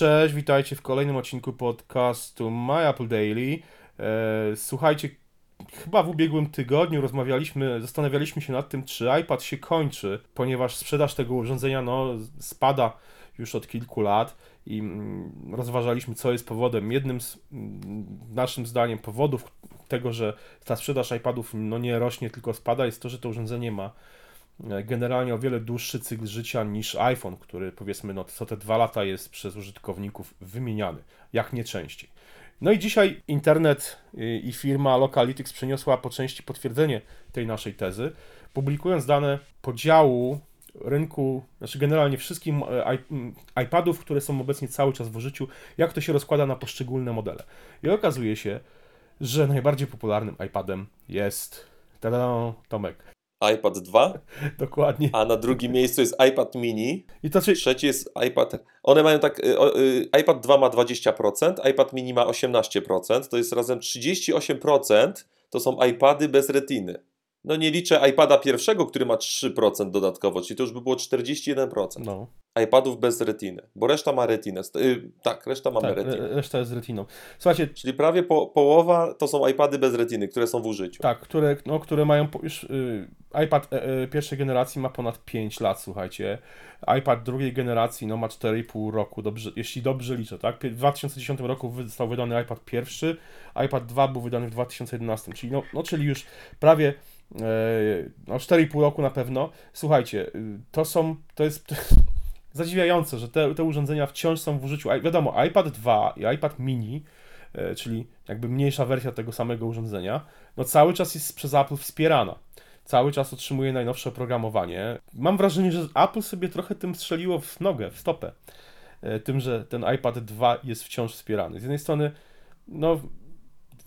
Cześć, witajcie w kolejnym odcinku podcastu My Apple Daily. E, słuchajcie, chyba w ubiegłym tygodniu rozmawialiśmy, zastanawialiśmy się nad tym, czy iPad się kończy, ponieważ sprzedaż tego urządzenia no, spada już od kilku lat i mm, rozważaliśmy, co jest powodem. Jednym z mm, naszym zdaniem powodów tego, że ta sprzedaż iPadów no, nie rośnie, tylko spada, jest to, że to urządzenie ma generalnie o wiele dłuższy cykl życia niż iPhone, który powiedzmy no, co te dwa lata jest przez użytkowników wymieniany, jak nie częściej. No i dzisiaj internet i firma Localytics przyniosła po części potwierdzenie tej naszej tezy, publikując dane podziału rynku, znaczy generalnie wszystkich e, iPadów, które są obecnie cały czas w użyciu, jak to się rozkłada na poszczególne modele. I okazuje się, że najbardziej popularnym iPadem jest tada, Tomek. iPad 2. Dokładnie. A na drugim miejscu jest iPad mini. I to czy... Trzeci jest iPad. One mają tak. Y, y, iPad 2 ma 20%, iPad mini ma 18%. To jest razem 38%. To są iPady bez retiny. No nie liczę iPada pierwszego, który ma 3% dodatkowo, czyli to już by było 41%. No. iPadów bez retiny, bo reszta ma retinę. Yy, tak, reszta ma tak, retinę. Reszta jest z retiną. Słuchajcie, czyli prawie po, połowa to są iPady bez retiny, które są w użyciu. Tak, które, no, które mają już yy, iPad yy, pierwszej generacji ma ponad 5 lat, słuchajcie. iPad drugiej generacji no, ma 4,5 roku, dobrze, jeśli dobrze liczę, tak? W 2010 roku został wydany iPad pierwszy, iPad 2 był wydany w 2011, czyli, no, no, czyli już prawie no 4,5 roku na pewno. Słuchajcie, y, to są, to jest zadziwiające, że te, te urządzenia wciąż są w użyciu. Wiadomo, iPad 2 i iPad mini, e, czyli jakby mniejsza wersja tego samego urządzenia, no cały czas jest przez Apple wspierana. Cały czas otrzymuje najnowsze oprogramowanie. Mam wrażenie, że Apple sobie trochę tym strzeliło w nogę, w stopę. E, tym, że ten iPad 2 jest wciąż wspierany. Z jednej strony, no,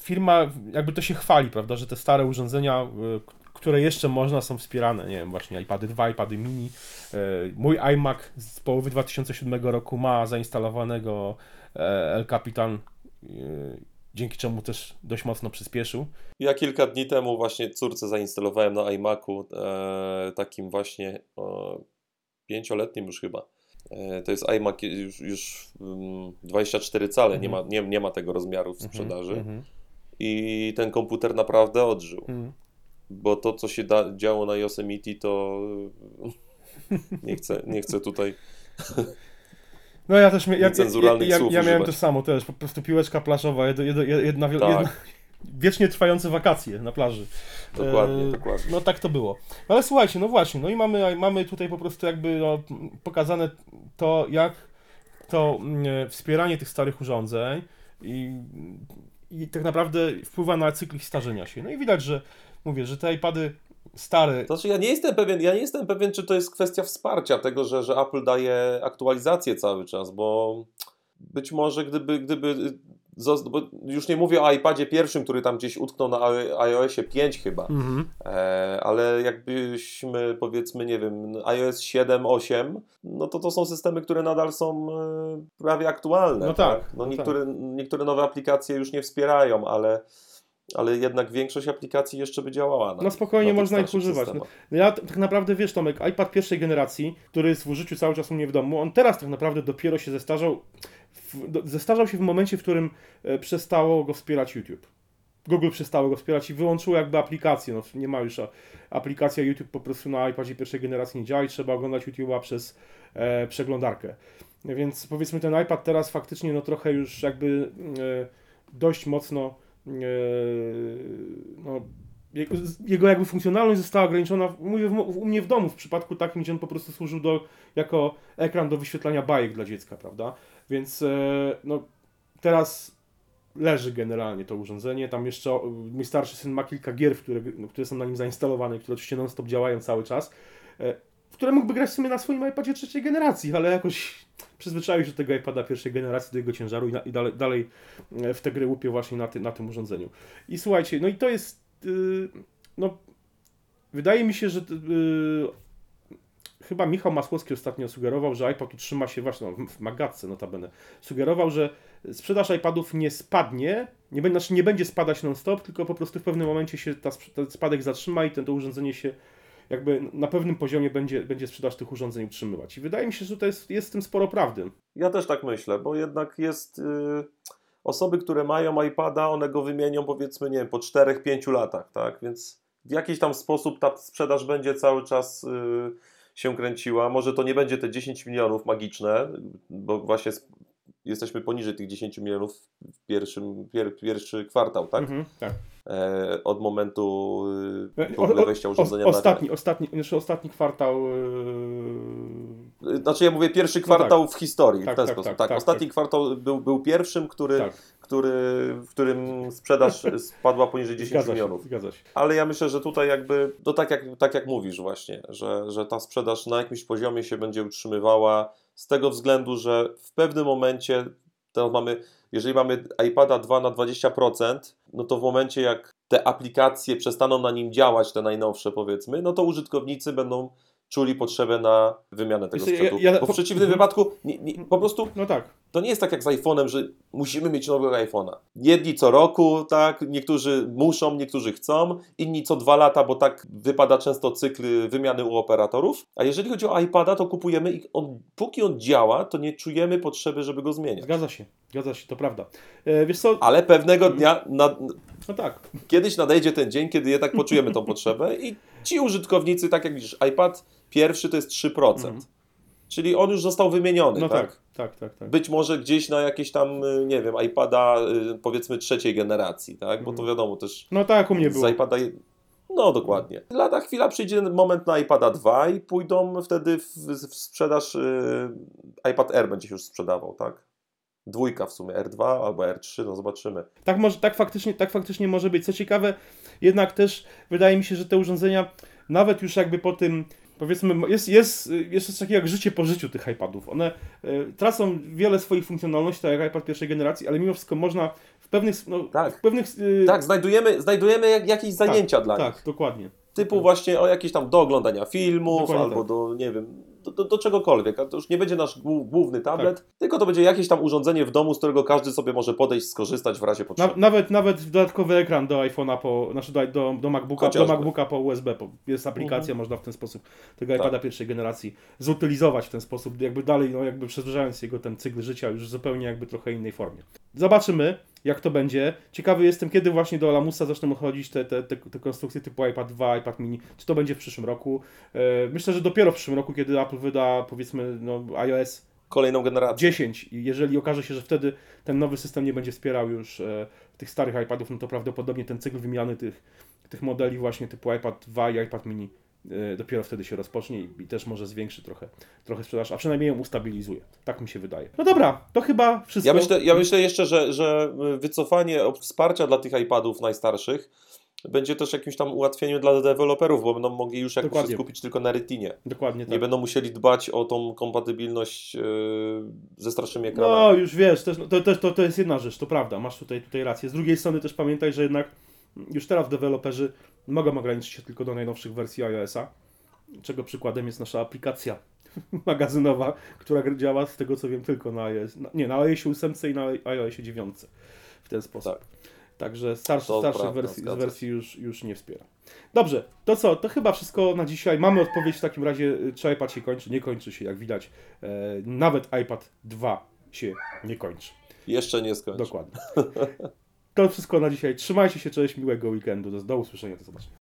firma jakby to się chwali, prawda, że te stare urządzenia, y, które jeszcze można, są wspierane, nie wiem, właśnie iPady 2, iPady mini. Y, mój iMac z połowy 2007 roku ma zainstalowanego e, El Capitan, dzięki czemu też dość mocno przyspieszył. Ja kilka dni temu właśnie córce zainstalowałem na iMacu, e, takim właśnie pięcioletnim już chyba. E, to jest iMac już, już 24 mm, cale, nie, ma, nie, nie ma tego rozmiaru w mhm, sprzedaży. Mm -hmm i ten komputer naprawdę odżył. Mm. Bo to, co się da, działo na Yosemite, to nie chcę, nie chcę tutaj no ja też, ja, ja, ja, ja miałem to samo też, po prostu piłeczka plażowa, jedna, jedna, jedna, tak. jedna wiecznie trwające wakacje na plaży. Dokładnie, e, dokładnie. No tak to było. Ale słuchajcie, no właśnie, no i mamy, mamy tutaj po prostu jakby no, pokazane to, jak to mm, wspieranie tych starych urządzeń i i tak naprawdę wpływa na cykl starzenia się. No i widać, że mówię, że te iPady stare. To znaczy ja nie jestem pewien, ja nie jestem pewien, czy to jest kwestia wsparcia tego, że, że Apple daje aktualizację cały czas, bo być może gdyby, gdyby bo już nie mówię o iPadzie pierwszym, który tam gdzieś utknął na iOSie 5 chyba, mhm. e, ale jakbyśmy powiedzmy, nie wiem, iOS 7, 8, no to to są systemy, które nadal są e, prawie aktualne. No tak. tak? No, no niektóre, tak. niektóre nowe aplikacje już nie wspierają, ale ale jednak większość aplikacji jeszcze by działała. Na, no spokojnie można ich używać. No, ja tak naprawdę wiesz, Tomek, iPad pierwszej generacji, który jest w użyciu cały czas u mnie w domu, on teraz tak naprawdę dopiero się zestarzał zestarzał się w momencie, w którym e, przestało go wspierać YouTube. Google przestało go wspierać i wyłączyło jakby aplikację. No, nie ma już aplikacja YouTube po prostu na iPadzie pierwszej generacji nie działa i trzeba oglądać YouTube'a przez e, przeglądarkę. Więc powiedzmy ten iPad teraz faktycznie no trochę już jakby e, dość mocno e, no, jego jakby funkcjonalność została ograniczona, mówię u mnie w domu, w przypadku takim, gdzie on po prostu służył do, jako ekran do wyświetlania bajek dla dziecka, prawda? Więc e, no, teraz leży generalnie to urządzenie. Tam jeszcze mój starszy syn ma kilka gier, które, no, które są na nim zainstalowane, które oczywiście non-stop działają cały czas, e, w które mógłby grać w sumie na swoim iPadzie trzeciej generacji, ale jakoś przyzwyczaił się do tego iPada pierwszej generacji, do jego ciężaru i, na, i dalej, dalej, e, w te gry łupie właśnie na, ty, na tym urządzeniu. I słuchajcie, no i to jest, no, wydaje mi się, że yy, chyba Michał Masłowski ostatnio sugerował, że iPad utrzyma się właśnie no, w magatce notabene. Sugerował, że sprzedaż iPadów nie spadnie, nie, znaczy nie będzie spadać non-stop, tylko po prostu w pewnym momencie się ta, ten spadek zatrzyma i ten, to urządzenie się jakby na pewnym poziomie będzie, będzie sprzedaż tych urządzeń utrzymywać. I wydaje mi się, że to jest, jest w tym sporo prawdy. Ja też tak myślę, bo jednak jest... Yy osoby, które mają iPada, one go wymienią powiedzmy, nie wiem, po 4-5 latach, tak? Więc w jakiś tam sposób ta sprzedaż będzie cały czas yy, się kręciła. Może to nie będzie te 10 milionów magiczne, bo właśnie jesteśmy poniżej tych 10 milionów w pierwszym, pier, pierwszy kwartał, tak? Mhm, tak. E, od momentu e, w ogóle wejścia urządzenia o, ostatni, na ostatni, znaczy ostatni kwartał. Znaczy ja mówię pierwszy no kwartał no tak. w historii tak, w ten tak, sposób. Tak, tak, tak ostatni tak. kwartał był, był pierwszym, który, który, w którym sprzedaż spadła poniżej 10 zgadza milionów. Się, zgadza się. Ale ja myślę, że tutaj jakby, to tak jak, tak jak mówisz właśnie, że, że ta sprzedaż na jakimś poziomie się będzie utrzymywała z tego względu, że w pewnym momencie teraz mamy, jeżeli mamy iPada 2 na 20%, no to w momencie jak te aplikacje przestaną na nim działać, te najnowsze powiedzmy, no to użytkownicy będą czuli potrzebę na wymianę tego sprzętu. Ja, ja, Bo w przeciwnym po, wypadku nie, nie, po prostu no tak. to nie jest tak jak z iPhone'em, że musimy mieć nowego iPhone'a. Jedni co roku, tak, niektórzy muszą, niektórzy chcą, inni co dwa lata, bo tak wypada często cykl wymiany u operatorów. A jeżeli chodzi o iPada, to kupujemy i on, póki on działa, to nie czujemy potrzeby, żeby go zmieniać. Zgadza się, zgadza się, to prawda. E, wiesz co? Ale pewnego dnia, na, no tak. Kiedyś nadejdzie ten dzień, kiedy jednak poczujemy tą potrzebę i ci użytkownicy, tak jak widzisz, iPad pierwszy to jest 3%. Mhm. Czyli on już został wymieniony, no tak? tak? Tak, tak, tak. Być może gdzieś na jakieś tam, y, nie wiem, iPada y, powiedzmy trzeciej generacji, tak? Bo to mhm. wiadomo też. No tak, u mnie było. Z iPada. No dokładnie. Lada chwila przyjdzie moment na iPada 2 i pójdą wtedy w, w sprzedaż. Yy, iPad Air będzie się już sprzedawał, tak? Dwójka w sumie, R2 albo R3, no zobaczymy. Tak, może, tak, faktycznie, tak faktycznie może być. Co ciekawe, jednak też wydaje mi się, że te urządzenia, nawet już jakby po tym powiedzmy, jest, jest, jest coś takiego jak życie po życiu tych iPadów. One y, tracą wiele swoich funkcjonalności, tak jak iPad pierwszej generacji, ale mimo wszystko można w pewnych... No, tak, w pewnych, y... tak znajdujemy, znajdujemy jak, jakieś zajęcia tak, dla tak, nich. Tak, dokładnie. Typu właśnie o jakieś tam do oglądania filmów, dokładnie albo tak. do, nie wiem, do, do, do, czegokolwiek. To już nie będzie nasz główny tablet, tak. tylko to będzie jakieś tam urządzenie w domu, z którego każdy sobie może podejść, skorzystać w razie potrzeby. Na, nawet, nawet dodatkowy ekran do iPhone'a, po, znaczy do, do, do, MacBooka, do MacBooka po USB. Po, jest aplikacja, mhm. można w ten sposób tego tak. iPada pierwszej generacji zutylizować w ten sposób, jakby dalej, no jakby przedłużając jego ten cykl życia już zupełnie jakby trochę innej formie. Zobaczymy jak to będzie. Ciekawy jestem, kiedy właśnie do Lamusa zaczną chodzić te, te, te, te, konstrukcje typu iPad 2, iPad mini. Czy to będzie w przyszłym roku? E, myślę, że dopiero w przyszłym roku, kiedy Apple wyda powiedzmy no, iOS kolejną generację. 10 i jeżeli okaże się, że wtedy ten nowy system nie będzie wspierał już e, tych starych iPadów, no to prawdopodobnie ten cykl wymiany tych, tych modeli właśnie typu iPad 2 i iPad mini dopiero wtedy się rozpocznie i, też może zwiększy trochę, trochę sprzedaż, a przynajmniej ją ustabilizuje. Tak mi się wydaje. No dobra, to chyba wszystko. Ja myślę, ja myślę jeszcze, że, że wycofanie wsparcia dla tych iPadów najstarszych będzie też jakimś tam ułatwieniem dla deweloperów, bo będą mogli już jakoś się skupić tylko na Retinie. Dokładnie tak. Nie będą musieli dbać o tą kompatybilność yy, ze starszymi ekranami. No już wiesz, to, to, to, to jest jedna rzecz, to prawda, masz tutaj, tutaj rację. Z drugiej strony też pamiętaj, że jednak już teraz deweloperzy mogą ograniczyć się tylko do najnowszych wersji iOS-a, czego przykładem jest nasza aplikacja magazynowa, która działa z tego co wiem tylko na iOS, nie, na iOS 8 i na iOS 9 w ten sposób. Tak. Także starszy, starszych wersji, wersji już, już nie wspiera. Dobrze, to co? To chyba wszystko na dzisiaj. Mamy odpowiedź w takim razie, czy iPad się kończy? Nie kończy się, jak widać. E, nawet iPad 2 się nie kończy. Jeszcze nie skończy. Dokładnie. To wszystko na dzisiaj. Trzymajcie się, cześć, miłego weekendu. Do, do usłyszenia, do zobaczenia.